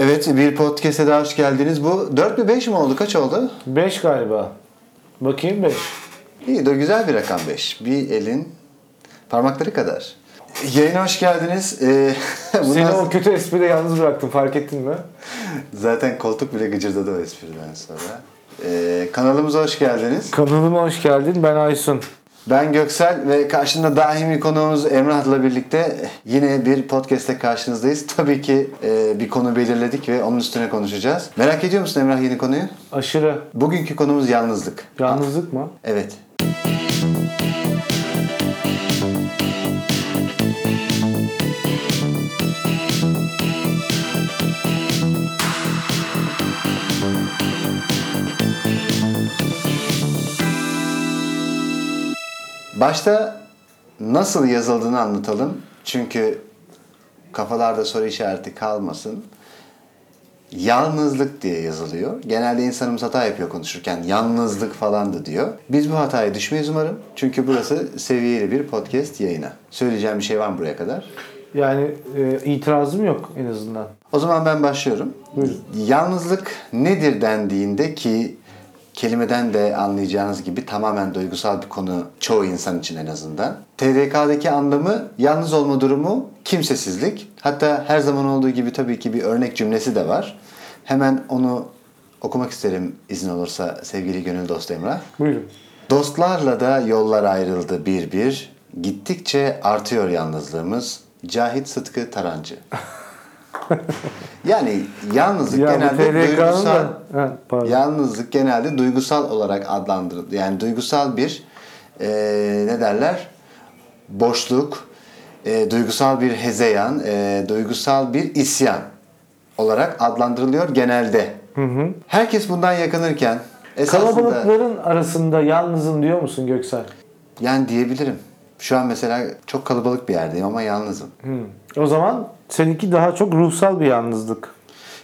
Evet bir podcast'e daha hoş geldiniz. Bu 4 mü 5 mi oldu? Kaç oldu? 5 galiba. Bakayım 5. İyi de güzel bir rakam 5. Bir elin parmakları kadar. Yayına hoş geldiniz. Ee, bundan Seni o kötü espride yalnız bıraktım fark ettin mi? Zaten koltuk bile gıcırdadı o espriden sonra. Ee, kanalımıza hoş geldiniz. Kanalıma hoş geldin ben Aysun. Ben Göksel ve karşımda daimi konuğumuz Emrah'la birlikte yine bir podcast'te karşınızdayız. Tabii ki e, bir konu belirledik ve onun üstüne konuşacağız. Merak ediyor musun Emrah yeni konuyu? Aşırı. Bugünkü konumuz yalnızlık. Yalnızlık mı? Evet. Başta nasıl yazıldığını anlatalım. Çünkü kafalarda soru işareti kalmasın. Yalnızlık diye yazılıyor. Genelde insanımız hata yapıyor konuşurken. Yalnızlık falan da diyor. Biz bu hataya düşmeyiz umarım. Çünkü burası seviyeli bir podcast yayını. Söyleyeceğim bir şey var mı buraya kadar? Yani e, itirazım yok en azından. O zaman ben başlıyorum. Buyurun. Yalnızlık nedir dendiğinde ki kelimeden de anlayacağınız gibi tamamen duygusal bir konu çoğu insan için en azından. TDK'daki anlamı yalnız olma durumu kimsesizlik. Hatta her zaman olduğu gibi tabii ki bir örnek cümlesi de var. Hemen onu okumak isterim izin olursa sevgili gönül dostu Emrah. Buyurun. Dostlarla da yollar ayrıldı bir bir. Gittikçe artıyor yalnızlığımız. Cahit Sıtkı Tarancı. yani yalnızlık Ya genelde duygusal da... Ha, pardon. yalnızlık genelde duygusal olarak adlandırılır. Yani duygusal bir e, ne derler? Boşluk, e, duygusal bir hezeyan, e, duygusal bir isyan olarak adlandırılıyor genelde. Herkes bundan yakınırken esasında Kalabalıkların arasında yalnızım diyor musun Göksel? yani diyebilirim. Şu an mesela çok kalabalık bir yerdeyim ama yalnızım. O zaman seninki daha çok ruhsal bir yalnızlık.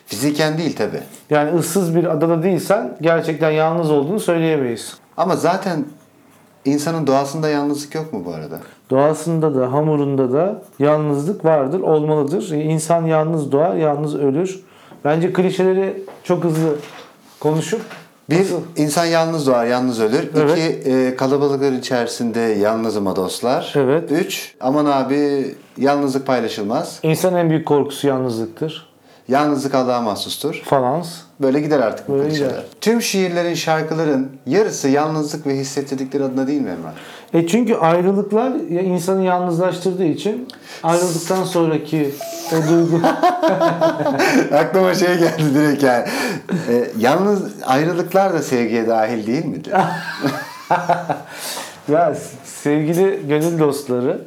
Fiziken değil tabi. Yani ıssız bir adada değilsen gerçekten yalnız olduğunu söyleyemeyiz. Ama zaten insanın doğasında yalnızlık yok mu bu arada? Doğasında da hamurunda da yalnızlık vardır, olmalıdır. İnsan yalnız doğar, yalnız ölür. Bence klişeleri çok hızlı konuşup Bir, Nasıl? insan yalnız doğar, yalnız ölür. Evet. İki, e, kalabalıklar içerisinde yalnızıma dostlar. Evet. Üç, aman abi yalnızlık paylaşılmaz. İnsanın en büyük korkusu yalnızlıktır. Yalnızlık Allah'a mahsustur. Falans. Böyle gider artık bu Böyle gider. Tüm şiirlerin, şarkıların yarısı yalnızlık ve hissettirdikleri adına değil mi Emrah? E çünkü ayrılıklar ya insanı yalnızlaştırdığı için ayrıldıktan sonraki o duygu Aklıma şey geldi direkt yani. E, yalnız ayrılıklar da sevgiye dahil değil midir? ya sevgili gönül dostları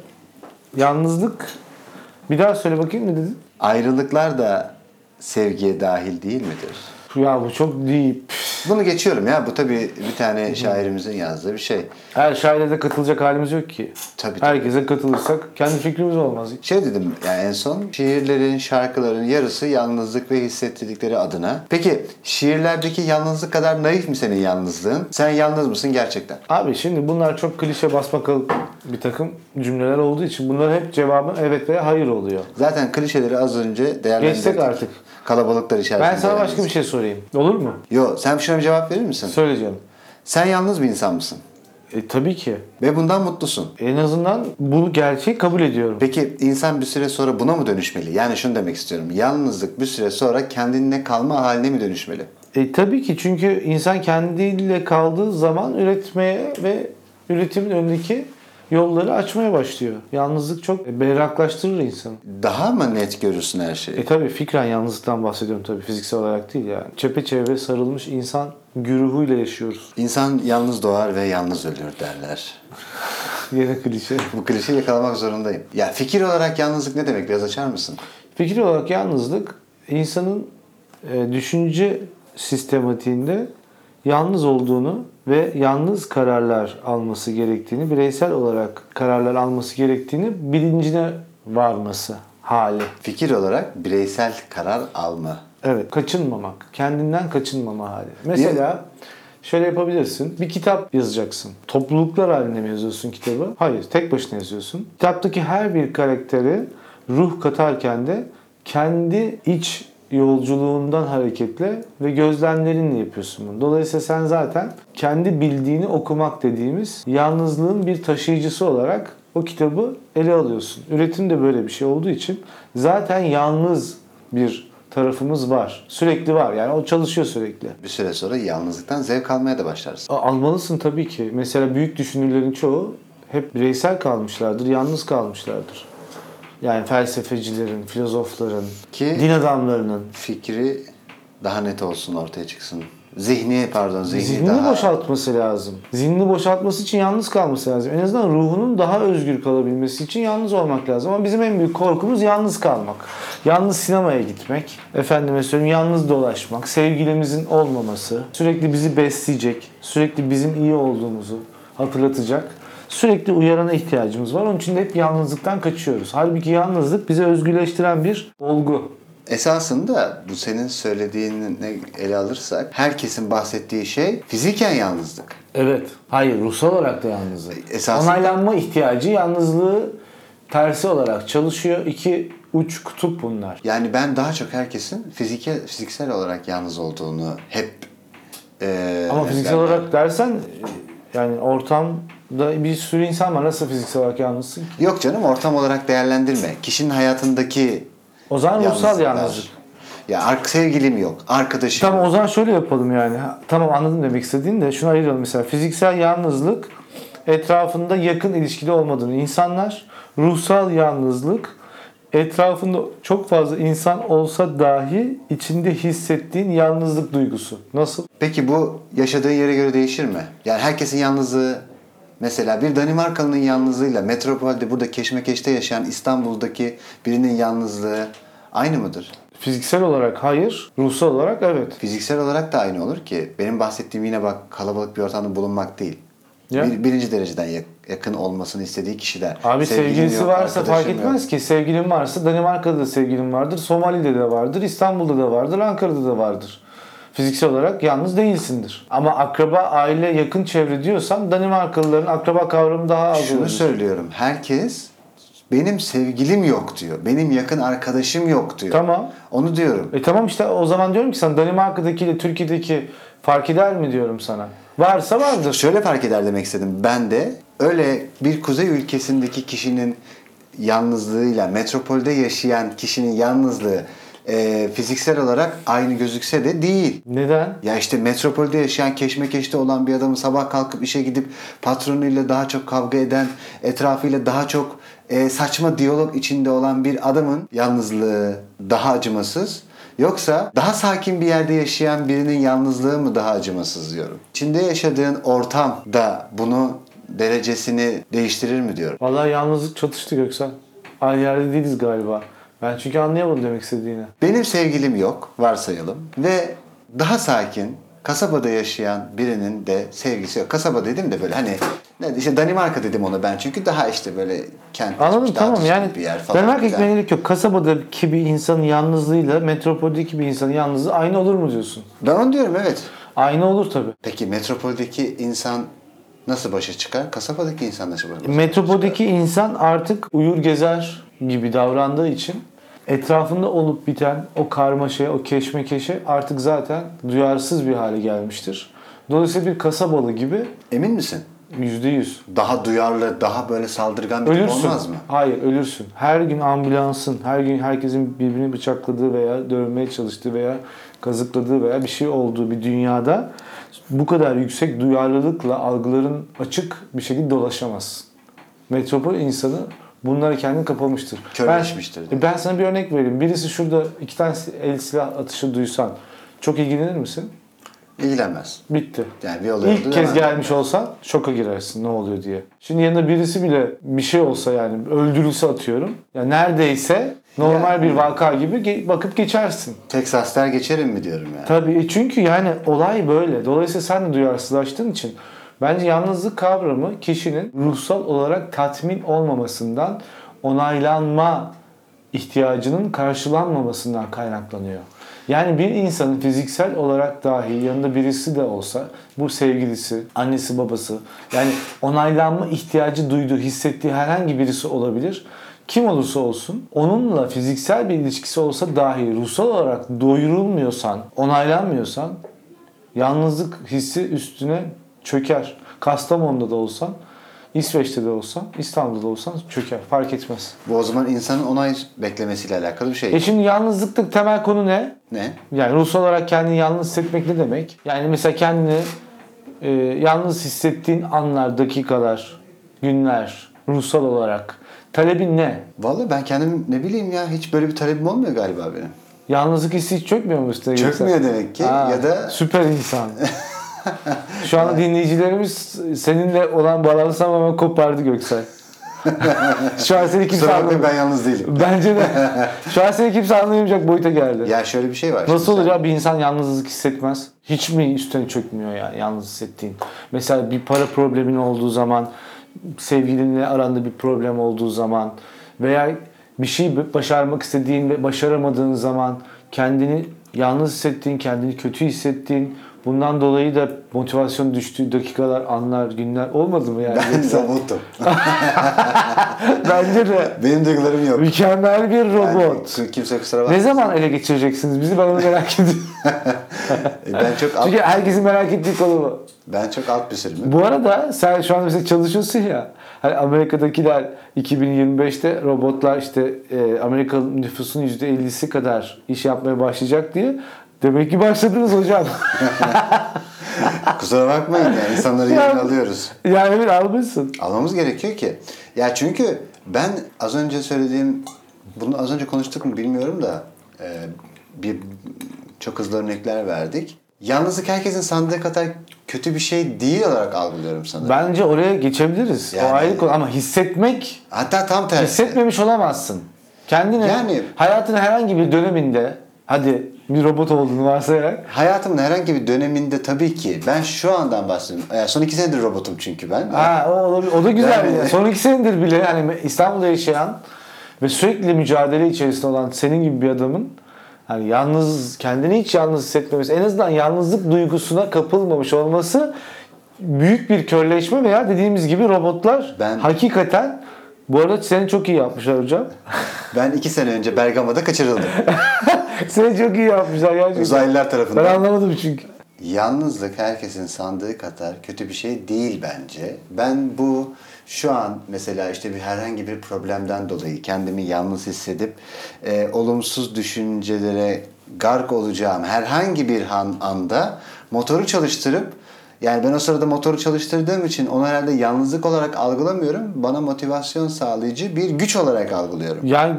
yalnızlık bir daha söyle bakayım ne dedin? Ayrılıklar da sevgiye dahil değil midir? Ya bu çok deep. Bunu geçiyorum ya. Bu tabii bir tane şairimizin yazdığı bir şey. Her şaire de katılacak halimiz yok ki. Tabii, tabii. Herkese katılırsak kendi fikrimiz olmaz. Şey dedim yani en son şiirlerin, şarkıların yarısı yalnızlık ve hissettirdikleri adına. Peki şiirlerdeki yalnızlık kadar naif mi senin yalnızlığın? Sen yalnız mısın gerçekten? Abi şimdi bunlar çok klişe basmakalı bir takım cümleler olduğu için bunların hep cevabı evet veya hayır oluyor. Zaten klişeleri az önce değerlendirdik. Geçsek artık. Kalabalıklar içerisinde. Ben sana başka yalnız. bir şey sorayım. Olur mu? Yo sen şuna bir cevap verir misin? Söyleyeceğim. Sen yalnız bir insan mısın? E, tabii ki. Ve bundan mutlusun. En azından bu gerçeği kabul ediyorum. Peki insan bir süre sonra buna mı dönüşmeli? Yani şunu demek istiyorum. Yalnızlık bir süre sonra kendine kalma haline mi dönüşmeli? E, tabii ki çünkü insan kendiyle kaldığı zaman üretmeye ve üretimin önündeki yolları açmaya başlıyor. Yalnızlık çok berraklaştırır insanı. Daha mı net görürsün her şeyi? E tabii fikren yalnızlıktan bahsediyorum tabii fiziksel olarak değil yani. Çepeçevre sarılmış insan güruhuyla yaşıyoruz. İnsan yalnız doğar ve yalnız ölür derler. Yine klişe. Bu klişeyi yakalamak zorundayım. Ya fikir olarak yalnızlık ne demek? Biraz açar mısın? Fikir olarak yalnızlık insanın e, düşünce sistematiğinde yalnız olduğunu ve yalnız kararlar alması gerektiğini, bireysel olarak kararlar alması gerektiğini bilincine varması hali. Fikir olarak bireysel karar alma. Evet, kaçınmamak, kendinden kaçınmama hali. Mesela şöyle yapabilirsin. Bir kitap yazacaksın. Topluluklar halinde mi yazıyorsun kitabı? Hayır, tek başına yazıyorsun. Kitaptaki her bir karaktere ruh katarken de kendi iç yolculuğundan hareketle ve gözlemlerinle yapıyorsun bunu. Dolayısıyla sen zaten kendi bildiğini okumak dediğimiz yalnızlığın bir taşıyıcısı olarak o kitabı ele alıyorsun. Üretim de böyle bir şey olduğu için zaten yalnız bir tarafımız var. Sürekli var. Yani o çalışıyor sürekli. Bir süre sonra yalnızlıktan zevk almaya da başlarsın. A- Almalısın tabii ki. Mesela büyük düşünürlerin çoğu hep bireysel kalmışlardır, yalnız kalmışlardır. Yani felsefecilerin, filozofların, Ki- din adamlarının. Fikri daha net olsun ortaya çıksın. Zihni pardon zihni, Zihnini daha... boşaltması lazım. Zihnini boşaltması için yalnız kalması lazım. En azından ruhunun daha özgür kalabilmesi için yalnız olmak lazım. Ama bizim en büyük korkumuz yalnız kalmak. Yalnız sinemaya gitmek, efendime söyleyeyim yalnız dolaşmak, sevgilimizin olmaması, sürekli bizi besleyecek, sürekli bizim iyi olduğumuzu hatırlatacak. Sürekli uyarana ihtiyacımız var. Onun için de hep yalnızlıktan kaçıyoruz. Halbuki yalnızlık bizi özgürleştiren bir olgu. Esasında bu senin söylediğini ele alırsak herkesin bahsettiği şey fiziken yalnızlık. Evet. Hayır, ruhsal olarak da yalnızlık. Esasında- Onaylanma ihtiyacı yalnızlığı tersi olarak çalışıyor. İki uç kutup bunlar. Yani ben daha çok herkesin fizike, fiziksel olarak yalnız olduğunu hep e, Ama fiziksel olarak dersen yani ortamda bir sürü insan var. Nasıl fiziksel olarak yalnızsın? Yok canım ortam olarak değerlendirme. Kişinin hayatındaki O zaman ruhsal yalnızlık. Ya ar- sevgilim yok, arkadaşım Tamam o zaman şöyle yapalım yani. Tamam anladım demek istediğin de şunu ayıralım mesela. Fiziksel yalnızlık etrafında yakın ilişkili olmadığını insanlar. Ruhsal yalnızlık etrafında çok fazla insan olsa dahi içinde hissettiğin yalnızlık duygusu. Nasıl? Peki bu yaşadığın yere göre değişir mi? Yani herkesin yalnızlığı mesela bir Danimarkalı'nın yalnızlığıyla metropolde burada keşmekeşte yaşayan İstanbul'daki birinin yalnızlığı aynı mıdır? Fiziksel olarak hayır, ruhsal olarak evet. Fiziksel olarak da aynı olur ki. Benim bahsettiğim yine bak kalabalık bir ortamda bulunmak değil. Ya. Bir, birinci dereceden yak- yakın olmasını istediği kişiler. Abi Sevgilim sevgilisi yok, varsa fark etmez yok. ki. Sevgilin varsa Danimarka'da da sevgilin vardır, Somali'de de vardır, İstanbul'da da vardır, Ankara'da da vardır. Fiziksel olarak yalnız değilsindir. Ama akraba, aile, yakın çevre diyorsan Danimarkalıların akraba kavramı daha az Şunu olur. söylüyorum. Herkes benim sevgilim yok diyor. Benim yakın arkadaşım yok diyor. Tamam. Onu diyorum. E tamam işte o zaman diyorum ki sana Danimarka'daki ile Türkiye'deki fark eder mi diyorum sana. Varsa vardır. Şöyle fark eder demek istedim. Ben de öyle bir kuzey ülkesindeki kişinin yalnızlığıyla metropolde yaşayan kişinin yalnızlığı e, fiziksel olarak aynı gözükse de değil. Neden? Ya işte metropolde yaşayan, keşmekeşte olan bir adamın sabah kalkıp işe gidip patronuyla daha çok kavga eden, etrafıyla daha çok e, saçma diyalog içinde olan bir adamın yalnızlığı daha acımasız. Yoksa daha sakin bir yerde yaşayan birinin yalnızlığı mı daha acımasız diyorum. İçinde yaşadığın ortam da bunu derecesini değiştirir mi diyorum. Vallahi yalnızlık çatıştı Göksel. Aynı yerde değiliz galiba. Ben çünkü anlayamadım demek istediğini. Benim sevgilim yok varsayalım ve daha sakin kasabada yaşayan birinin de sevgisi yok. Kasaba dedim de böyle hani ne işte Danimarka dedim ona ben çünkü daha işte böyle kent Anladım tamam yani bir yer falan. Danimarka gitmeye gerek yok. Kasabadaki bir insanın yalnızlığıyla metropoldeki bir insanın yalnızlığı aynı olur mu diyorsun? Ben onu diyorum evet. Aynı olur tabii. Peki metropoldeki insan nasıl başa çıkar? Kasabadaki insan nasıl başa çıkar? Metropoldeki insan artık uyur gezer gibi davrandığı için etrafında olup biten o karmaşaya, o keşmekeşe artık zaten duyarsız bir hale gelmiştir. Dolayısıyla bir kasabalı gibi Emin misin? yüzde yüz. Daha duyarlı, daha böyle saldırgan bir tip Ölürsün. olmaz mı? Hayır ölürsün. Her gün ambulansın, her gün herkesin birbirini bıçakladığı veya dövmeye çalıştığı veya kazıkladığı veya bir şey olduğu bir dünyada bu kadar yüksek duyarlılıkla algıların açık bir şekilde dolaşamazsın. Metropol insanı bunlara kendini kapamıştır. Körleşmiştir. Ben, ben sana bir örnek vereyim. Birisi şurada iki tane el silah atışı duysan çok ilgilenir misin? İlgilenmez. Bitti. Yani bir olay İlk kez gelmiş olsan şoka girersin ne oluyor diye. Şimdi yanında birisi bile bir şey olsa yani öldürülse atıyorum. Ya neredeyse normal Ya. bir vaka gibi ge- bakıp geçersin. Texas'lar geçerim mi diyorum yani. Tabii e çünkü yani olay böyle. Dolayısıyla sen de duyarsızlaştığın için bence yalnızlık kavramı kişinin ruhsal olarak tatmin olmamasından, onaylanma ihtiyacının karşılanmamasından kaynaklanıyor. Yani bir insanın fiziksel olarak dahi yanında birisi de olsa bu sevgilisi, annesi, babası yani onaylanma ihtiyacı duyduğu, hissettiği herhangi birisi olabilir. kim olursa olsun onunla fiziksel bir ilişkisi olsa dahi ruhsal olarak doyurulmuyorsan, onaylanmıyorsan yalnızlık hissi üstüne çöker. Kastamonu'da da olsan, İsveç'te de olsan, İstanbul'da da olsan çöker. Fark etmez. Bu o zaman insanın onay beklemesiyle alakalı bir şey. E şimdi yalnızlıkta temel konu ne? Ne? Yani ruhsal olarak kendini yalnız hissetmek ne demek? Yani mesela kendini e, yalnız hissettiğin anlar, dakikalar, günler ruhsal olarak talebin ne? Vallahi ben kendim ne bileyim ya hiç böyle bir talebim olmuyor galiba benim. Yalnızlık hissi hiç çökmüyor mu üstüne? Çökmüyor demek ki Ha, ya da Süper insan. Şu anda dinleyicilerimiz seninle olan bağlantısını tamamen kopardı Göksel. Şu an seni kimse anlamıyor. ben yalnız değilim. Bence de. Şu an seni kimse anlayamayacak boyuta geldi. Ya şöyle bir şey var. Nasıl olur ya bir insan yalnızlık hissetmez? Hiç mi üstüne çökmüyor yani yalnız hissettiğin? Mesela bir para problemin olduğu zaman, sevgilinle aranda bir problem olduğu zaman veya bir şey başarmak istediğin ve başaramadığın zaman kendini yalnız hissettiğin, kendini kötü hissettiğin, bundan dolayı da motivasyon düştüğü dakikalar, anlar, günler olmadı mı yani? Ben robotum. Bence de Benim duygularım yok. mükemmel bir robot. Yani kimse kusura Ne bakmasın. zaman ele geçireceksiniz bizi ben onu merak ediyorum. Ben çok alt, Çünkü herkesin merak ettiği konu bu. ben çok alt bir sürümüm. Bu arada sen şu an mesela çalışıyorsun ya. Hani Amerika'dakiler 2025'te robotlar işte e, Amerika nüfusunun %50'si kadar iş yapmaya başlayacak diye. Demek ki başladınız hocam. Kusura bakmayın yani insanları Ya- yerine alıyoruz. yani evet almışsın. Almamız gerekiyor ki. Ya çünkü ben az önce söylediğim, bunu az önce konuştuk mu bilmiyorum da e, bir çok hızlı örnekler verdik. Yalnızlık herkesin sandığı kadar kötü bir şey değil olarak algılıyorum sanırım. Bence oraya geçebiliriz. Yani- O ayrı konu ama hissetmek Hatta tam tersi. hissetmemiş olamazsın. Kendini Yani- hayatın herhangi bir döneminde hadi bir robot olduğunu varsayarak Hayatımın herhangi bir döneminde tabii ki ben şu andan bahsediyorum. Yani son iki senedir robotum çünkü ben. Ha, o, olabilir. o da güzel. Yani- Yani. Son iki senedir bile hani İstanbul'da yaşayan ve sürekli mücadele içerisinde olan senin gibi bir adamın hani yalnız kendini hiç yalnız hissetmemesi, en azından yalnızlık duygusuna kapılmamış olması büyük bir körleşme veya dediğimiz gibi robotlar Ben- hakikaten bu arada seni çok iyi yapmışlar hocam. Ben iki sene önce Bergama'da kaçırıldım. seni çok iyi yapmışlar gerçekten. Uzaylılar Ben tarafından. anlamadım çünkü. Yalnızlık herkesin sandığı kadar kötü bir şey değil bence. Ben bu şu an mesela işte bir herhangi bir problemden dolayı kendimi yalnız hissedip e, olumsuz düşüncelere gark olacağım herhangi bir an, anda motoru çalıştırıp yani ben o sırada motoru çalıştırdığım için onu herhalde yalnızlık olarak algılamıyorum. Bana motivasyon sağlayıcı bir güç olarak algılıyorum. Yani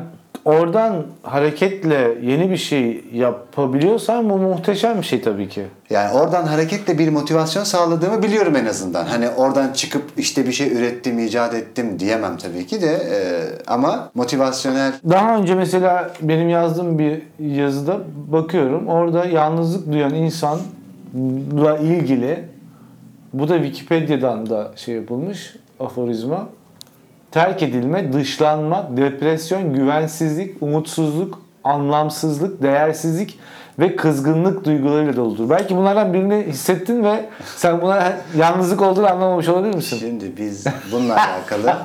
oradan hareketle yeni bir şey yapabiliyorsan bu muhteşem bir şey tabii ki. Yani oradan hareketle bir motivasyon sağladığımı biliyorum en azından. Hani oradan çıkıp işte bir şey ürettim, icat ettim diyemem tabii ki de. Ee, ama motivasyonel Daha önce mesela benim yazdığım bir yazıda bakıyorum. Orada yalnızlık duyan insanla ilgili bu da Wikipedia'dan da şey yapılmış aforizma. Terk edilme, dışlanma, depresyon, güvensizlik, umutsuzluk, anlamsızlık, değersizlik ve kızgınlık duygularıyla doludur. Belki bunlardan birini hissettin ve sen buna yalnızlık olduğunu anlamamış olabilir misin? Şimdi biz bununla alakalı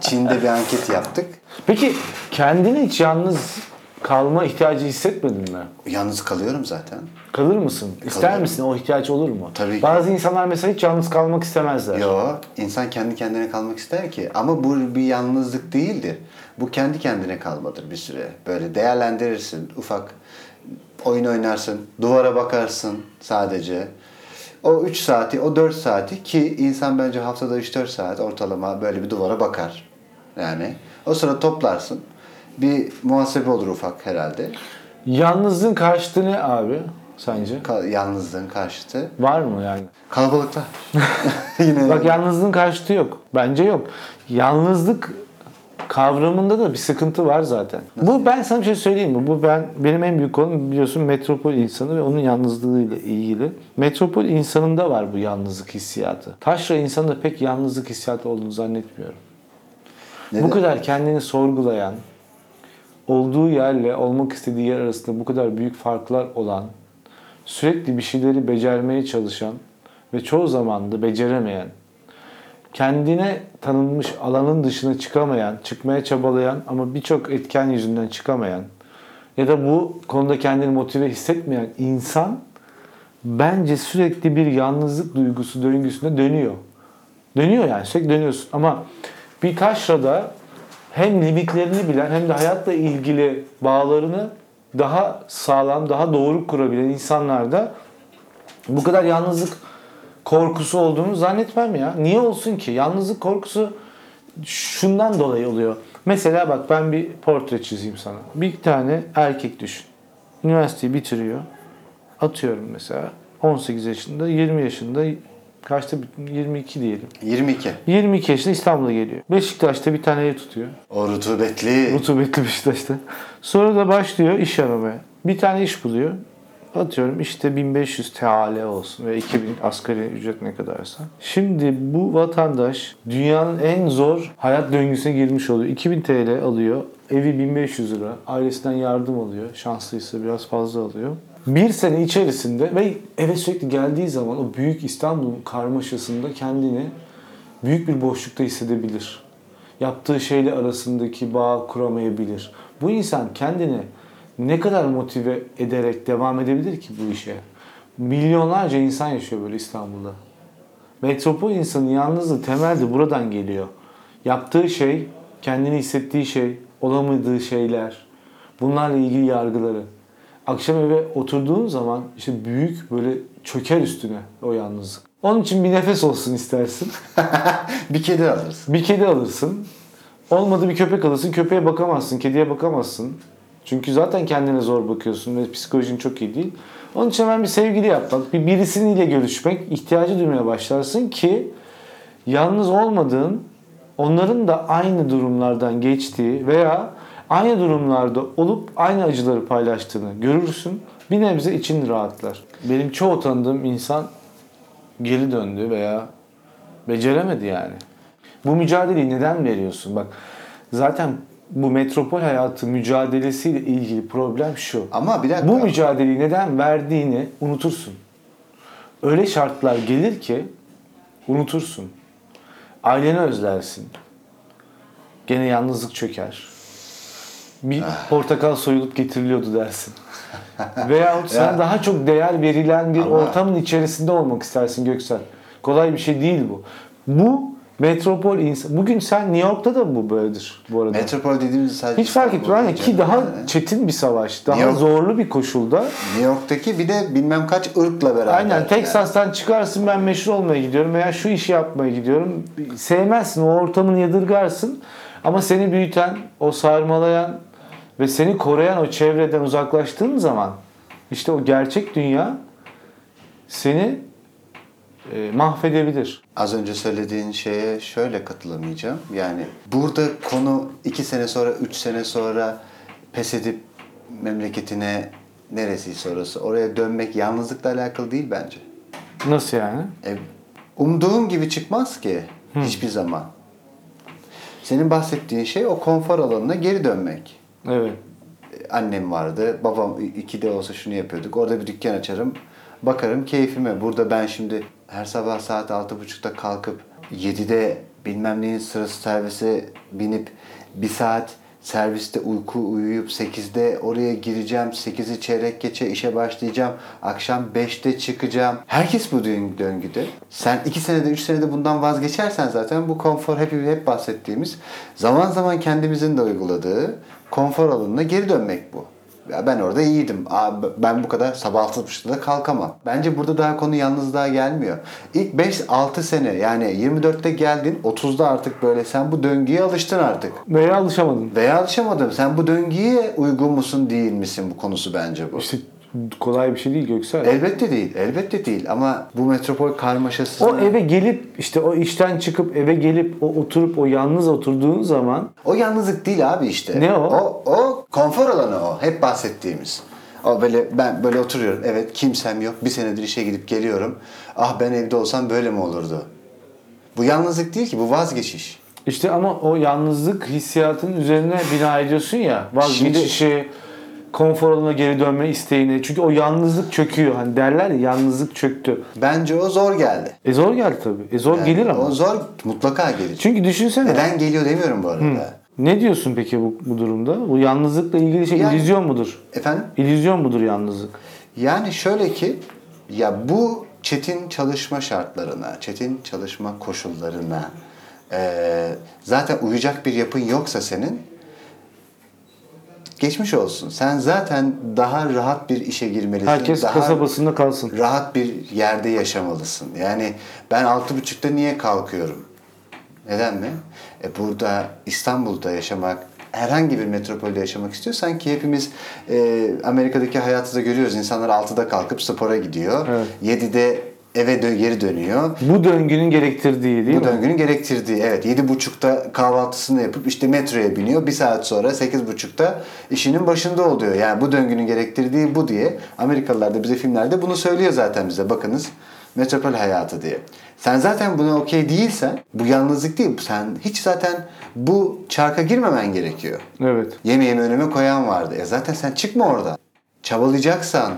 Çin'de bir anket yaptık. Peki kendini hiç yalnız kalma ihtiyacı hissetmedin mi? Yalnız kalıyorum zaten. Kalır mısın? İster Kalırım. misin? O ihtiyaç olur mu? Tabii ki. Bazı insanlar mesela hiç yalnız kalmak istemezler. Yo, insan kendi kendine kalmak ister ki. Ama bu bir yalnızlık değildir. Bu kendi kendine kalmadır bir süre. Böyle değerlendirirsin, ufak oyun oynarsın, duvara bakarsın sadece. O 3 saati, o 4 saati ki insan bence haftada 3-4 saat ortalama böyle bir duvara bakar. Yani o sıra toplarsın. Bir muhasebe olur ufak herhalde. Yalnızlığın karşıtı ne abi sence? Ka- yalnızlığın karşıtı. Var mı yani? Kalabalıklar. Yine Bak yalnızlığın karşıtı yok. Bence yok. Yalnızlık kavramında da bir sıkıntı var zaten. Bu ben sana bir şey söyleyeyim mi? Bu ben benim en büyük konum biliyorsun metropol insanı ve onun yalnızlığıyla ilgili. Metropol insanında var bu yalnızlık hissiyatı. Taşra insanında pek yalnızlık hissiyatı olduğunu zannetmiyorum. Neden? Bu kadar kendini sorgulayan, olduğu yerle olmak istediği yer arasında bu kadar büyük farklar olan, sürekli bir şeyleri becermeye çalışan ve çoğu zaman da beceremeyen kendine tanınmış alanın dışına çıkamayan, çıkmaya çabalayan ama birçok etken yüzünden çıkamayan ya da bu konuda kendini motive hissetmeyen insan bence sürekli bir yalnızlık duygusu döngüsünde dönüyor. Dönüyor yani sürekli dönüyorsun ama bir taşrada hem limitlerini bilen hem de hayatla ilgili bağlarını daha sağlam, daha doğru kurabilen insanlarda bu kadar yalnızlık korkusu olduğunu zannetmem ya. Niye olsun ki? Yalnızlık korkusu şundan dolayı oluyor. Mesela bak ben bir portre çizeyim sana. Bir tane erkek düşün. Üniversiteyi bitiriyor. Atıyorum mesela 18 yaşında, 20 yaşında kaçta bit- 22 diyelim. 22. 22 yaşında İstanbul'a geliyor. Beşiktaş'ta bir tane ev tutuyor. O rutubetli. Rutubetli Beşiktaş'ta. Sonra da başlıyor iş aramaya. Bir tane iş buluyor. Atıyorum işte 1500 TL olsun ve 2000 asgari ücret ne kadarsa. Şimdi bu vatandaş dünyanın en zor hayat döngüsüne girmiş oluyor. 2000 TL alıyor. Evi 1500 lira. Ailesinden yardım alıyor. Şanslıysa biraz fazla alıyor. Bir sene içerisinde ve eve sürekli geldiği zaman o büyük İstanbul'un karmaşasında kendini büyük bir boşlukta hissedebilir. Yaptığı şeyle arasındaki bağ kuramayabilir. Bu insan kendini ne kadar motive ederek devam edebilir ki bu işe? Milyonlarca insan yaşıyor böyle İstanbul'da. Metropol insanın yalnızlığı temelde buradan geliyor. Yaptığı şey, kendini hissettiği şey, olamadığı şeyler, bunlarla ilgili yargıları. Akşam eve oturduğun zaman işte büyük böyle çöker üstüne o yalnızlık. Onun için bir nefes olsun istersin. bir kedi alırız. Bir kedi alırsın. Olmadı bir köpek alırsın. Köpeğe bakamazsın. Kediye bakamazsın. Çünkü zaten kendine zor bakıyorsun ve psikolojin çok iyi değil. Onun için hemen bir sevgili yapmak, bir birisiyle görüşmek, ihtiyacı duymaya başlarsın ki yalnız olmadığın, onların da aynı durumlardan geçtiği veya aynı durumlarda olup aynı acıları paylaştığını görürsün. Bir nebze için rahatlar. Benim çoğu tanıdığım insan geri döndü veya beceremedi yani. Bu mücadeleyi neden veriyorsun? Bak zaten bu metropol hayatı mücadelesiyle ilgili problem şu. Ama bir dakika. Bu mücadeleyi neden verdiğini unutursun. Öyle şartlar gelir ki unutursun. Aileni özlersin. Gene yalnızlık çöker. Bir portakal soyulup getiriliyordu dersin. Veyahut sana Ya. daha çok değer verilen bir Ama- ortamın içerisinde olmak istersin Göksel. Kolay bir şey değil bu. Bu metropol insan. Bugün sen New York'ta da bu böyledir bu arada. Metropol dediğimiz sadece Hiç fark etmiyor. Yani ki daha Yani çetin bir savaş, daha New York- zorlu bir koşulda. New York'taki bir de bilmem kaç ırkla beraber. Aynen yani. Texas'tan çıkarsın ben meşhur olmaya gidiyorum veya şu işi yapmaya gidiyorum. Sevmezsin o ortamını yadırgarsın ama seni büyüten, o sarmalayan ve seni koruyan o çevreden uzaklaştığın zaman işte o gerçek dünya seni e, mahvedebilir. Az önce söylediğin şeye şöyle katılamayacağım. Yani burada konu iki sene sonra, üç sene sonra pes edip memleketine neresi orası oraya dönmek yalnızlıkla alakalı değil bence. Nasıl yani? E, umduğum gibi çıkmaz ki hiçbir zaman. Senin bahsettiğin şey o konfor alanına geri dönmek. Evet. annem vardı. Babam iki de olsa şunu yapıyorduk. Orada bir dükkan açarım. Bakarım keyfime. Burada ben şimdi her sabah saat altı buçukta kalkıp 7'de bilmem neyin sırası servise binip bir saat serviste uyku uyuyup 8'de oraya gireceğim. 8'i çeyrek geçe işe başlayacağım. Akşam 5'te çıkacağım. Herkes bu döng- döngüde. Sen 2 senede 3 senede bundan vazgeçersen zaten bu konfor hep, hep bahsettiğimiz zaman zaman kendimizin de uyguladığı konfor alanına geri dönmek bu. Ya ben orada iyiydim. Ben bu kadar sabah 6.30'da da kalkamam. Bence burada daha konu yalnızlığa gelmiyor. İlk 5-6 sene yani 24'te geldin 30'da artık böyle sen bu döngüye alıştın artık. Veya alışamadın. Veya alışamadın. Sen bu döngüye uygun musun değil misin bu konusu bence bu. İşte kolay bir şey değil Göksel. Elbette değil. Elbette değil ama bu metropol karmaşası O eve gelip işte o işten çıkıp eve gelip o oturup o yalnız oturduğun zaman O yalnızlık değil abi işte. Ne o? O, o konfor alanı o. Hep bahsettiğimiz. O böyle ben böyle oturuyorum. Evet kimsem yok. Bir senedir işe gidip geliyorum. Ah ben evde olsam böyle mi olurdu? Bu yalnızlık değil ki bu vazgeçiş. işte ama o yalnızlık hissiyatının üzerine bina ediyorsun ya vazgeçişi konfor alanına geri dönme isteğine. Çünkü o yalnızlık çöküyor. Hani derler ya yalnızlık çöktü. Bence o zor geldi. E zor geldi tabii. E zor Yani gelir ama. O zor mutlaka gelir. Çünkü düşünsene. Neden geliyor demiyorum bu arada. Ne diyorsun peki bu, bu durumda? Bu yalnızlıkla ilgili şey Yani- illüzyon mudur? Efendim? İllüzyon mudur yalnızlık? Yani şöyle ki ya bu çetin çalışma şartlarına, çetin çalışma koşullarına eee, zaten uyacak bir yapın yoksa senin geçmiş olsun. Sen zaten daha rahat bir işe girmelisin. Herkes daha kasabasında kalsın. rahat bir yerde yaşamalısın. Yani ben altı buçukta niye kalkıyorum? Neden mi? E burada İstanbul'da yaşamak, herhangi bir metropolde yaşamak istiyorsan ki hepimiz e, Amerika'daki hayatı da görüyoruz. İnsanlar 6'da kalkıp spora gidiyor. Evet. 7'de eve dö- geri dönüyor. Bu döngünün gerektirdiği değil Bu mi? döngünün gerektirdiği evet 7.30'da kahvaltısını yapıp işte metroya biniyor. Bir saat sonra 8.30'da işinin başında oluyor. Yani bu döngünün gerektirdiği bu diye Amerikalılar da bize filmlerde bunu söylüyor zaten bize. Bakınız metropol hayatı diye. Sen zaten buna okey değilsen bu yalnızlık değil. Sen hiç zaten bu çarka girmemen gerekiyor. Evet. Yemeğimi önüme koyan vardı. E zaten sen çıkma oradan. Çabalayacaksan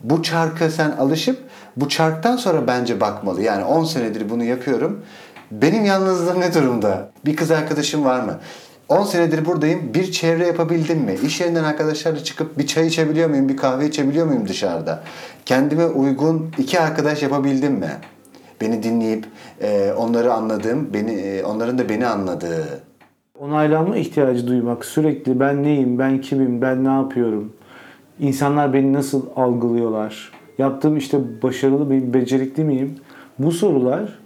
bu çarka sen alışıp bu çarktan sonra bence bakmalı. Yani 10 senedir bunu yapıyorum. Benim yalnızlığım ne durumda? Bir kız arkadaşım var mı? 10 senedir buradayım. Bir çevre yapabildim mi? İş yerinden arkadaşlarla çıkıp bir çay içebiliyor muyum? Bir kahve içebiliyor muyum dışarıda? Kendime uygun iki arkadaş yapabildim mi? Beni dinleyip e, onları anladığım, beni e, onların da beni anladığı. Onaylanma ihtiyacı duymak, sürekli ben neyim, ben kimim, ben ne yapıyorum, insanlar beni nasıl algılıyorlar, yaptığım işte başarılı mıyım, becerikli miyim? Bu sorular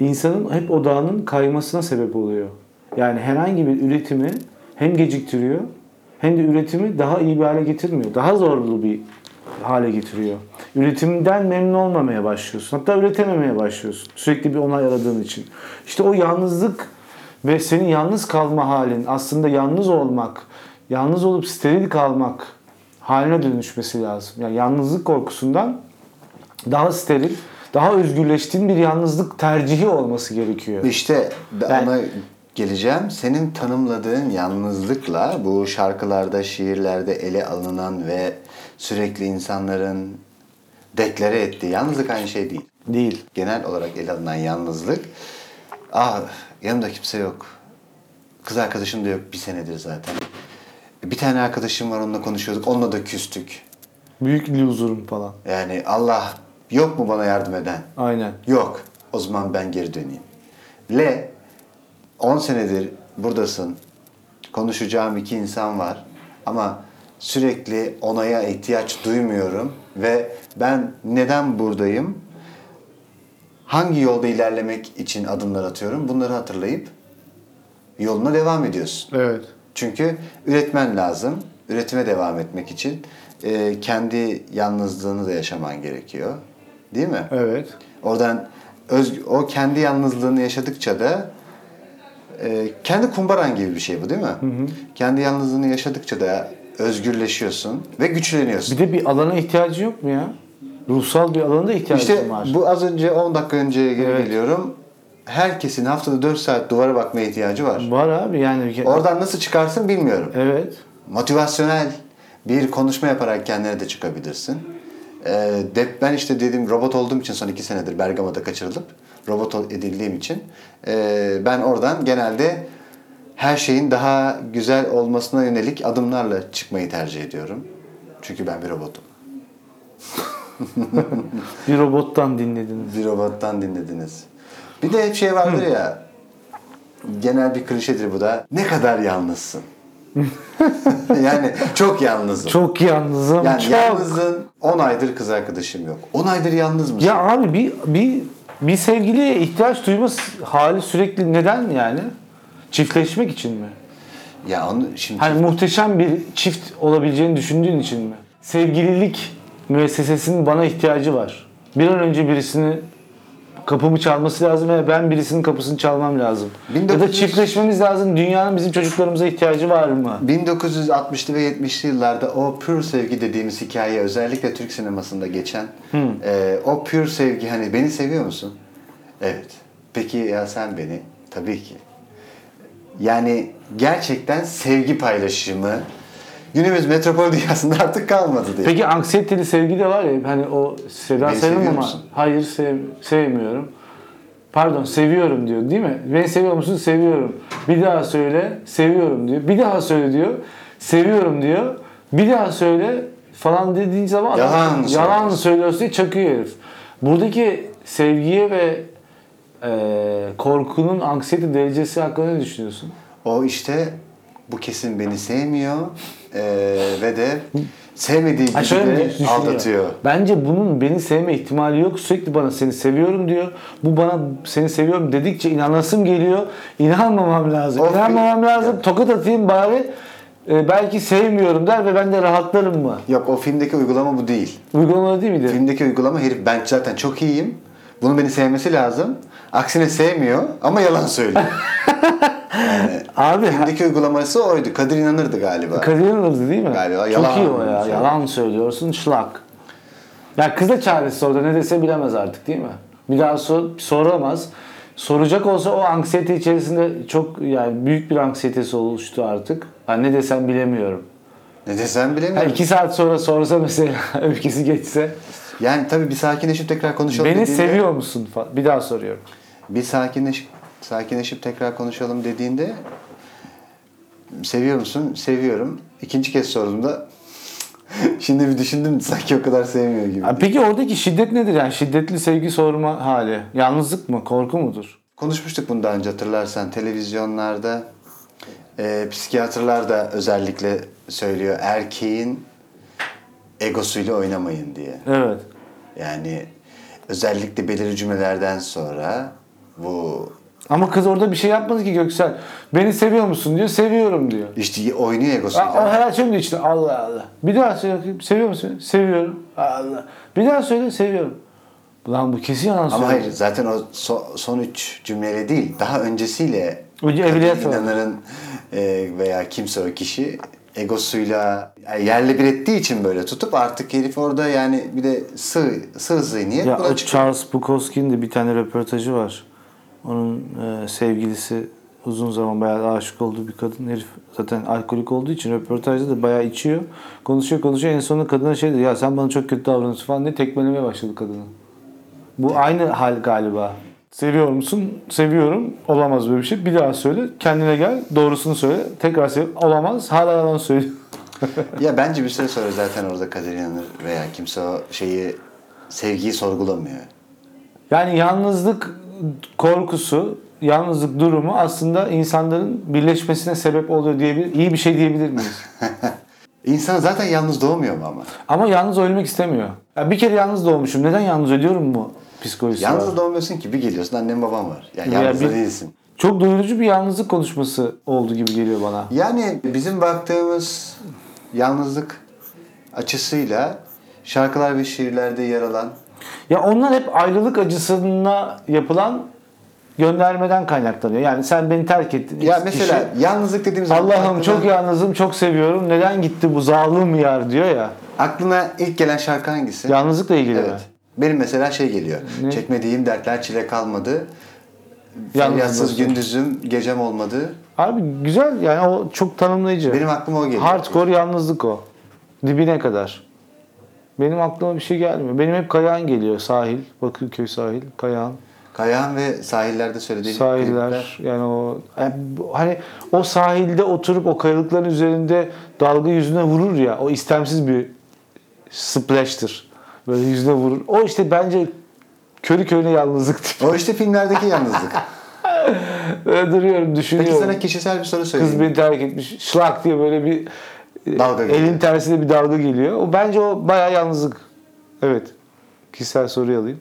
insanın hep odağının kaymasına sebep oluyor. Yani herhangi bir üretimi hem geciktiriyor hem de üretimi daha iyi bir hale getirmiyor. Daha zorlu bir hale getiriyor. Üretimden memnun olmamaya başlıyorsun. Hatta üretememeye başlıyorsun. Sürekli bir onay aradığın için. İşte o yalnızlık ve senin yalnız kalma halin aslında yalnız olmak, yalnız olup steril kalmak haline dönüşmesi lazım. Yani yalnızlık korkusundan daha steril, daha özgürleştiğin bir yalnızlık tercihi olması gerekiyor. İşte ben ona geleceğim. Senin tanımladığın yalnızlıkla bu şarkılarda, şiirlerde ele alınan ve sürekli insanların deklare ettiği yalnızlık aynı şey değil. Değil. Genel olarak ele alınan yalnızlık, ah yanımda kimse yok. Kız arkadaşım da yok bir senedir zaten. Bir tane arkadaşım var onunla konuşuyorduk, onunla da küstük. Büyük loser'ım falan. Yani Allah yok mu bana yardım eden? Aynen. Yok. O zaman ben geri döneyim. Le 10 senedir buradasın. Konuşacağım iki insan var. Ama sürekli onaya ihtiyaç duymuyorum. Ve ben neden buradayım? Hangi yolda ilerlemek için adımlar atıyorum? Bunları hatırlayıp yoluna devam ediyorsun. Evet. Çünkü üretmen lazım. Üretime devam etmek için e, kendi yalnızlığını da yaşaman gerekiyor. Değil mi? Evet. Oradan öz, o kendi yalnızlığını yaşadıkça da e, kendi kumbaran gibi bir şey bu değil mi? Kendi yalnızlığını yaşadıkça da özgürleşiyorsun ve güçleniyorsun. Bir de bir alana ihtiyacı yok mu ya? Ruhsal bir alana da ihtiyacın İşte var. bu az önce 10 dakika önceye geri Evet. geliyorum. Herkesin haftada 4 saat duvara bakmaya ihtiyacı var. Var abi yani. Oradan nasıl çıkarsın bilmiyorum. Evet. motivasyonel bir konuşma yaparak kendine de çıkabilirsin. De, ben işte dediğim robot olduğum için son iki senedir Bergama'da kaçırılıp robot edildiğim için e, ben oradan genelde her şeyin daha güzel olmasına yönelik adımlarla çıkmayı tercih ediyorum. Çünkü ben bir robotum. Bir robottan dinlediniz. Bir robottan dinlediniz. Bir de hep şey vardır ya genel bir klişedir bu da. Ne kadar yalnızsın? yani çok yalnızım. Çok yalnızım. Yani çok. yalnızın 10 aydır kız arkadaşım yok. 10 aydır yalnız mısın? Ya abi bir bir bir sevgiliye ihtiyaç duyma hali sürekli neden yani? Çiftleşmek için mi? Ya onu şimdi Hani muhteşem bir çift olabileceğini düşündüğün için mi? Sevgililik müessesesinin bana ihtiyacı var. Bir an önce birisini kapımı çalması lazım ve ben birisinin kapısını çalmam lazım. Ya da 1900 çiftleşmemiz lazım. Dünyanın bizim çocuklarımıza ihtiyacı var mı? 1960'lı ve 70'li yıllarda o pür sevgi dediğimiz hikaye özellikle Türk sinemasında geçen e, o pür sevgi hani beni seviyor musun? Evet. Peki ya sen beni? Tabii ki. Yani gerçekten sevgi paylaşımı günümüz metropol dünyasında artık kalmadı diye. Peki anksiyeteli sevgi de var ya hani o Seda Beni seviyor ama musun? hayır sev, sevmiyorum. Pardon seviyorum diyor değil mi? Beni seviyor musun? Seviyorum. Bir daha söyle seviyorum diyor. Bir daha söyle diyor. Seviyorum diyor. Bir daha söyle falan dediğin zaman Yalan yalan söylüyorsun. söylüyorsun diye çakıyor herif. Buradaki sevgiye ve e, korkunun anksiyete derecesi hakkında ne düşünüyorsun? O işte bu kesin beni sevmiyor eee, ve de sevmediği Ha gibi şöyle mi de düşünüyor? aldatıyor. Bence bunun beni sevme ihtimali yok. Sürekli bana seni seviyorum diyor. Bu bana seni seviyorum dedikçe inanasım geliyor. İnanmamam lazım. Of, İnanmamam lazım. Tokat atayım bari e, belki sevmiyorum der ve ben de rahatlarım mı? Yok o filmdeki uygulama bu değil. Uygulamalı değil miydi? Filmdeki uygulama herif ben zaten çok iyiyim. Bunun beni sevmesi lazım. Aksine sevmiyor ama yalan söylüyor. Abi Filmdeki uygulaması oydu. Kadir inanırdı galiba. Kadir İnanır'dı değil mi? Galiba, Çok yalan iyi o ya. söylüyor. Yalan söylüyorsun şlak. Ya kız da çaresiz orada ne dese bilemez artık değil mi? Bir daha sor, soramaz. Soracak olsa o anksiyete içerisinde çok yani büyük bir anksiyetesi oluştu artık. Yani ne desem bilemiyorum. ne desem bilemiyorum. iki saat sonra sorsa mesela öfkesi geçse. Yani tabii bir sakinleşip tekrar konuşalım Beni dediğinde- seviyor musun? Bir daha soruyorum. Bir sakinleşip sakinleşip tekrar konuşalım dediğinde seviyor musun? Seviyorum. İkinci kez sorduğumda şimdi bir düşündüm sanki o kadar sevmiyor gibi. Peki oradaki şiddet nedir? Yani şiddetli sevgi sorma hali. Yalnızlık mı? Korku mudur? Konuşmuştuk bunu daha önce hatırlarsan televizyonlarda e, psikiyatrlar da özellikle söylüyor erkeğin egosuyla oynamayın diye. Evet. Yani özellikle belirli cümlelerden sonra bu Ama kız orada bir şey yapmadı ki Göksel. Beni seviyor musun diyor. Seviyorum diyor. işte oynuyor Ha, o egosuyla. her şimdi işte Allah Allah. Bir daha söyle bakayım. Seviyor musun? Seviyorum. Allah. Bir daha söyle seviyorum. Lan bu kesin yalan söylüyor. Ama hayır zaten o so- son üç cümleyle değil daha öncesiyle Önce evliyat. İnanır'ın e, veya kimse o kişi egosuyla yani yerle bir ettiği için böyle tutup artık herif orada yani bir de sığ, sığ zihniyet Ya. Charles Bukowski'nin de bir tane röportajı var. Onun e, sevgilisi uzun zaman bayağı aşık olduğu bir kadın. Herif zaten alkolik olduğu için röportajda da bayağı içiyor. Konuşuyor konuşuyor. En sonunda kadına şey dedi. Ya sen bana çok kötü davranıyorsun falan diye tekmelemeye başladı kadını. Bu aynı hal galiba. Seviyor musun? Seviyorum. Olamaz böyle bir şey. Bir daha söyle. Kendine gel. Doğrusunu söyle. Tekrar sev. Olamaz. Hala yalan söylüyor. Ya bence bir süre sonra zaten orada Kadir İnanır veya kimse o şeyi sevgiyi sorgulamıyor. Yani yalnızlık korkusu, yalnızlık durumu aslında insanların birleşmesine sebep oluyor diyebilir, iyi bir şey diyebilir miyiz? İnsan zaten yalnız doğmuyor mu ama? Ama yalnız ölmek istemiyor. Ya bir kere yalnız doğmuşum. Neden yalnız ölüyorum mu psikolojisi Yalnız var. doğmuyorsun ki bir geliyorsun annem babam var. Yani Ya yalnız da bir- değilsin. Çok doyurucu bir yalnızlık konuşması oldu gibi geliyor bana. Yani bizim baktığımız yalnızlık açısıyla şarkılar ve şiirlerde yer alan Ya onlar hep ayrılık acısına yapılan göndermeden kaynaklanıyor. Yani sen beni terk ettin. ya mesela kişi, yalnızlık dediğimiz zaman Allah'ım aklına, çok yalnızım, çok seviyorum. Neden gitti bu zalim yar diyor ya. aklına ilk gelen şarkı hangisi? Yalnızlıkla ilgili mi? Evet. Benim mesela şey geliyor. Ne? Çekmediğim dertler çile kalmadı. Yalnız Feryatsız nasıl? gündüzüm gecem olmadı. Abi güzel yani o çok tanımlayıcı. Benim aklıma o geliyor. Hardcore yalnızlık o. Dibine kadar. Benim aklıma bir şey gelmiyor. Benim hep Kayağan geliyor. Sahil. Bakırköy sahil. Kayağan. Kayahan ve sahillerde söylediği Sahiller. klipler. Yani o yani hani o sahilde oturup o kayalıkların üzerinde dalga yüzüne vurur ya. O istemsiz bir splash'tır. Böyle yüzüne vurur. O işte bence körü körüne yalnızlık. O işte filmlerdeki yalnızlık. Böyle duruyorum, Peki düşünüyorum. sana kişisel bir soru söyleyeyim. Kız beni terk etmiş. Şlak diye böyle bir Dalga geliyor. elin tersine bir dalga geliyor. O bence o bayağı yalnızlık. Evet. Kişisel soruyu alayım.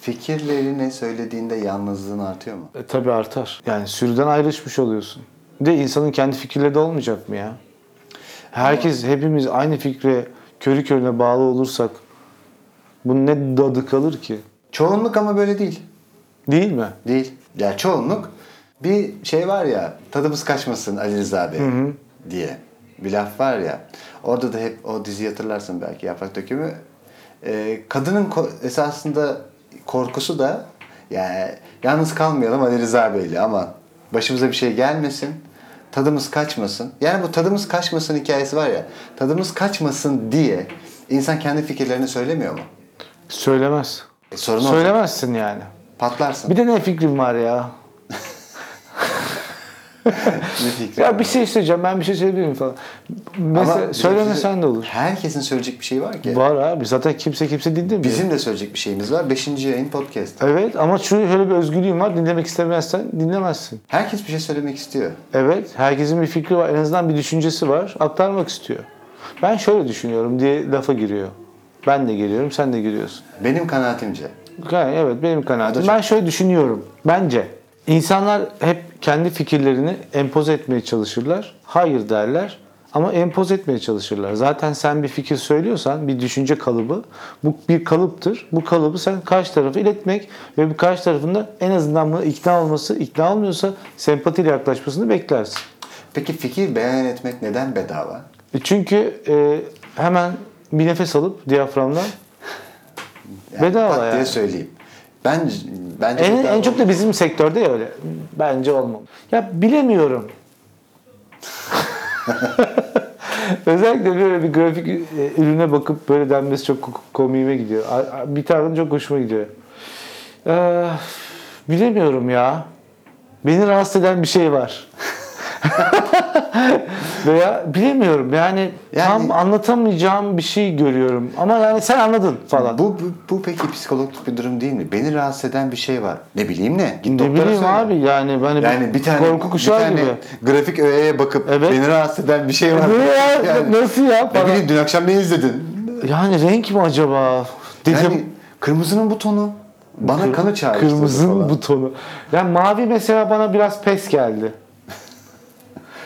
Fikirlerini söylediğinde yalnızlığın artıyor mu? E, tabii artar. Yani sürüden ayrışmış oluyorsun. Bir de insanın kendi fikirleri de olmayacak mı ya? Herkes, hepimiz aynı fikre körü körüne bağlı olursak bunun ne dadı kalır ki? Çoğunluk ama böyle değil. Değil mi? Değil. Ya çoğunluk bir şey var ya tadımız kaçmasın Ali Rıza Bey diye bir laf var ya. Orada da hep o diziyi hatırlarsın belki Yaprak Dökümü. Ee, kadının ko- esasında korkusu da yani yalnız kalmayalım Ali Rıza Bey'le ama başımıza bir şey gelmesin. tadımız kaçmasın. Yani bu tadımız kaçmasın hikayesi var ya. Tadımız kaçmasın diye insan kendi fikirlerini söylemiyor mu? Söylemez. E, sorun olacak. Söylemezsin yani. Patlarsın. Bir de ne fikrim var ya? Ne fikri? Ya bir şey söyleyeceğim. Ben bir şey söyleyebilirim falan. Mesela Ama söylemesen de olur. Herkesin söyleyecek bir şey var ki. Var abi. Zaten kimse kimse dinlemiyor. Bizim de söyleyecek bir şeyimiz var. Beşinci yayın podcast. Evet ama şu şöyle bir özgürlüğün var. Dinlemek istemezsen dinlemezsin. Herkes bir şey söylemek istiyor. Evet. Herkesin bir fikri var. En azından bir düşüncesi var. Aktarmak istiyor. Ben şöyle düşünüyorum diye lafa giriyor. Ben de giriyorum, sen de giriyorsun. Benim kanaatimce. Yani evet benim kanaatim. Ben şöyle düşünüyorum. Bence insanlar hep kendi fikirlerini empoze etmeye çalışırlar. Hayır derler ama empoze etmeye çalışırlar. Zaten sen bir fikir söylüyorsan bir düşünce kalıbı bu bir kalıptır. Bu kalıbı sen karşı tarafa iletmek ve bir karşı tarafında en azından ikna olması, ikna olmuyorsa sempatiyle yaklaşmasını beklersin. Peki fikir beyan etmek neden bedava? E Çünkü e, hemen bir nefes alıp diyaframdan Yani Bedava pat diye yani. söyleyeyim. Ben bence En, en çok da bizim sektörde ya öyle. Bence olmamalı. Ya bilemiyorum. Özellikle böyle bir grafik e, ürüne bakıp böyle denmesi çok ko- komiğime gidiyor. Bir taraftan çok hoşuma gidiyor. Ee, bilemiyorum ya. Beni rahatsız eden bir şey var. Veya bilemiyorum yani, Yani- tam anlatamayacağım bir şey görüyorum. Ama yani sen anladın falan. Bu, bu, bu peki psikolojik bir durum değil mi? Beni rahatsız eden bir şey var. Ne bileyim ne? Git ne bileyim söyle. abi yani hani Yani bir tane, korku kuşağı bir tane gibi. grafik öğeye bakıp Evet. beni rahatsız eden bir şey var. Ne ya? Yani, Nasıl ya? ne Falan. bileyim dün akşam ne izledin? Yani renk mi acaba? Dedim. Yani kırmızının butonu bana kanı çağrıştırdı Kırmızının falan. butonu. Yani mavi mesela bana biraz pes geldi.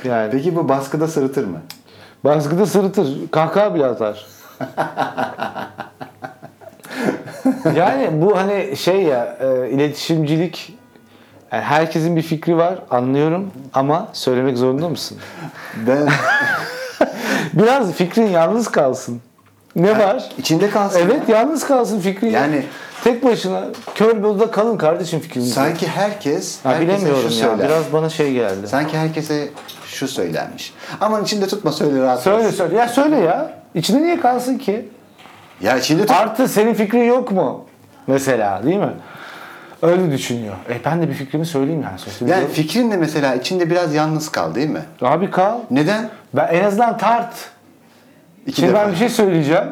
Yani Peki bu baskıda sırıtır mı? baskıda sırıtır. Kahkaha bile atar. yani bu hani şey ya e, iletişimcilik yani herkesin bir fikri var anlıyorum ama söylemek zorunda mısın? Ben Biraz fikrin yalnız kalsın. Ne var? içinde kalsın. Evet yalnız kalsın fikrin. Yani- tek başına kör odada kalın kardeşim fikriniz. Sanki herkes, Ha, bilemiyorum ya. söyler. Biraz bana şey geldi. Sanki herkese şu söylenmiş. Aman içinde tutma söyle rahat Söyle olsun. söyle. Ya söyle ya. İçinde niye kalsın ki? Ya içinde tut. Artı senin fikrin yok mu? Mesela değil mi? Öyle düşünüyor. E ben de bir fikrimi söyleyeyim yani. Bir Yani yol- fikrin de mesela içinde biraz yalnız kal değil mi? Abi kal. Neden? Ben en azından tart. İki Şimdi defa. ben bir şey söyleyeceğim.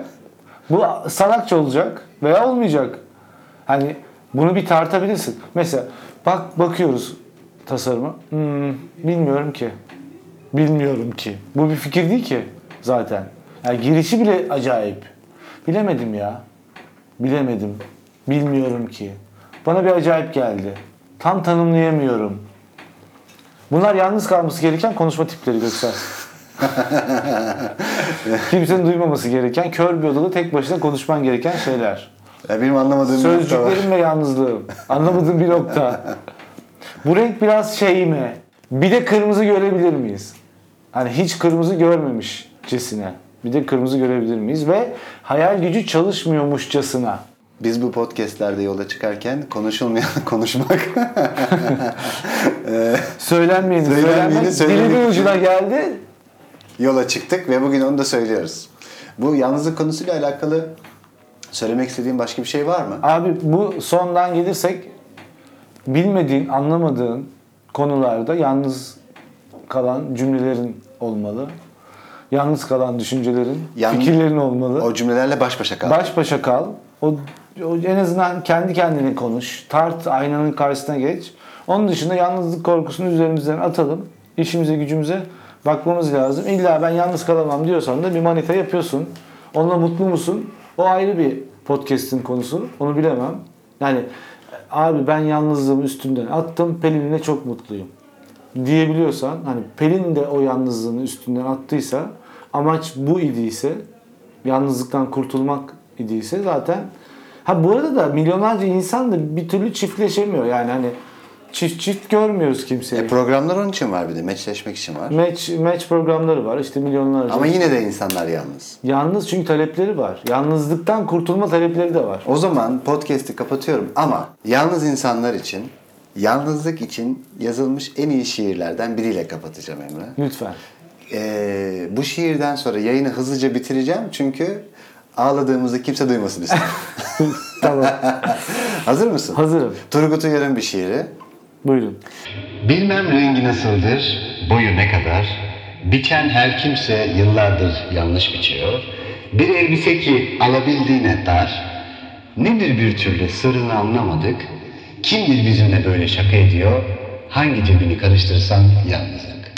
Bu salakça olacak veya olmayacak. Hani bunu bir tartabilirsin. Mesela bak bakıyoruz tasarıma. Hmm, bilmiyorum ki. Bilmiyorum ki. Bu bir fikir değil ki zaten. Yani girişi bile acayip. Bilemedim ya. Bilemedim. Bilmiyorum ki. Bana bir acayip geldi. Tam tanımlayamıyorum. Bunlar yalnız kalması gereken konuşma tipleri Göksel. Kimsenin duymaması gereken, kör bir odada tek başına konuşman gereken şeyler. Ya benim anlamadığım bir nokta var. Sözcüklerim ve yalnızlığım. Anlamadığım bir nokta. Bu renk biraz şey mi? Bir de kırmızı görebilir miyiz? Hani hiç kırmızı görmemişçesine. Bir de kırmızı görebilir miyiz? Ve hayal gücü çalışmıyormuşçasına. Biz bu podcastlerde yola çıkarken konuşulmayan konuşmak. Eee, Söylenmeyeni Söylenmeyeni dilimin için. ucuna geldi. yola çıktık ve bugün onu da söylüyoruz. Bu yalnızlık konusuyla alakalı söylemek istediğin başka bir şey var mı? Abi bu sondan gelirsek bilmediğin, anlamadığın konularda yalnız kalan cümlelerin olmalı. Yalnız kalan düşüncelerin, Yan- fikirlerin olmalı. O cümlelerle baş başa kal. Baş başa kal. O, o en azından kendi kendine konuş. Tart, aynanın karşısına geç. Onun dışında yalnızlık korkusunu üzerimizden atalım. İşimize gücümüze bakmamız lazım. İlla ben yalnız kalamam diyorsan da bir manita yapıyorsun. Onunla mutlu musun? O ayrı bir podcast'in konusu. Onu bilemem. Yani abi ben yalnızlığımı üstünden attım. Pelin'le çok mutluyum diyebiliyorsan hani Pelin de o yalnızlığını üstünden attıysa amaç bu idiyse yalnızlıktan kurtulmak idiyse zaten ha bu arada da milyonlarca insan da bir türlü çiftleşemiyor yani hani çift çift görmüyoruz kimseyi. E, programlar onun için var bir de. Meçleşmek için var. match match programları var işte milyonlarca. Ama yine de insanlar yalnız. Yalnız çünkü talepleri var. Yalnızlıktan kurtulma talepleri de var. O zaman podcast'i kapatıyorum ama yalnız insanlar için Yalnızlık için yazılmış en iyi şiirlerden biriyle kapatacağım Emre. Lütfen. Ee, bu şiirden sonra yayını hızlıca bitireceğim çünkü ağladığımızı kimse duymasın istiyorum. Tamam. Hazır mısın? Hazırım. Turgut Uyar'ın bir şiiri. Buyurun. Bilmem rengi nasıldır, boyu ne kadar. Biçen her kimse yıllardır yanlış biçiyor. Bir elbise ki alabildiğine dar. Nedir bir türlü sırrını anlamadık. Kimdir bizimle böyle şaka ediyor? Hangi cebini karıştırsan yalnızlık.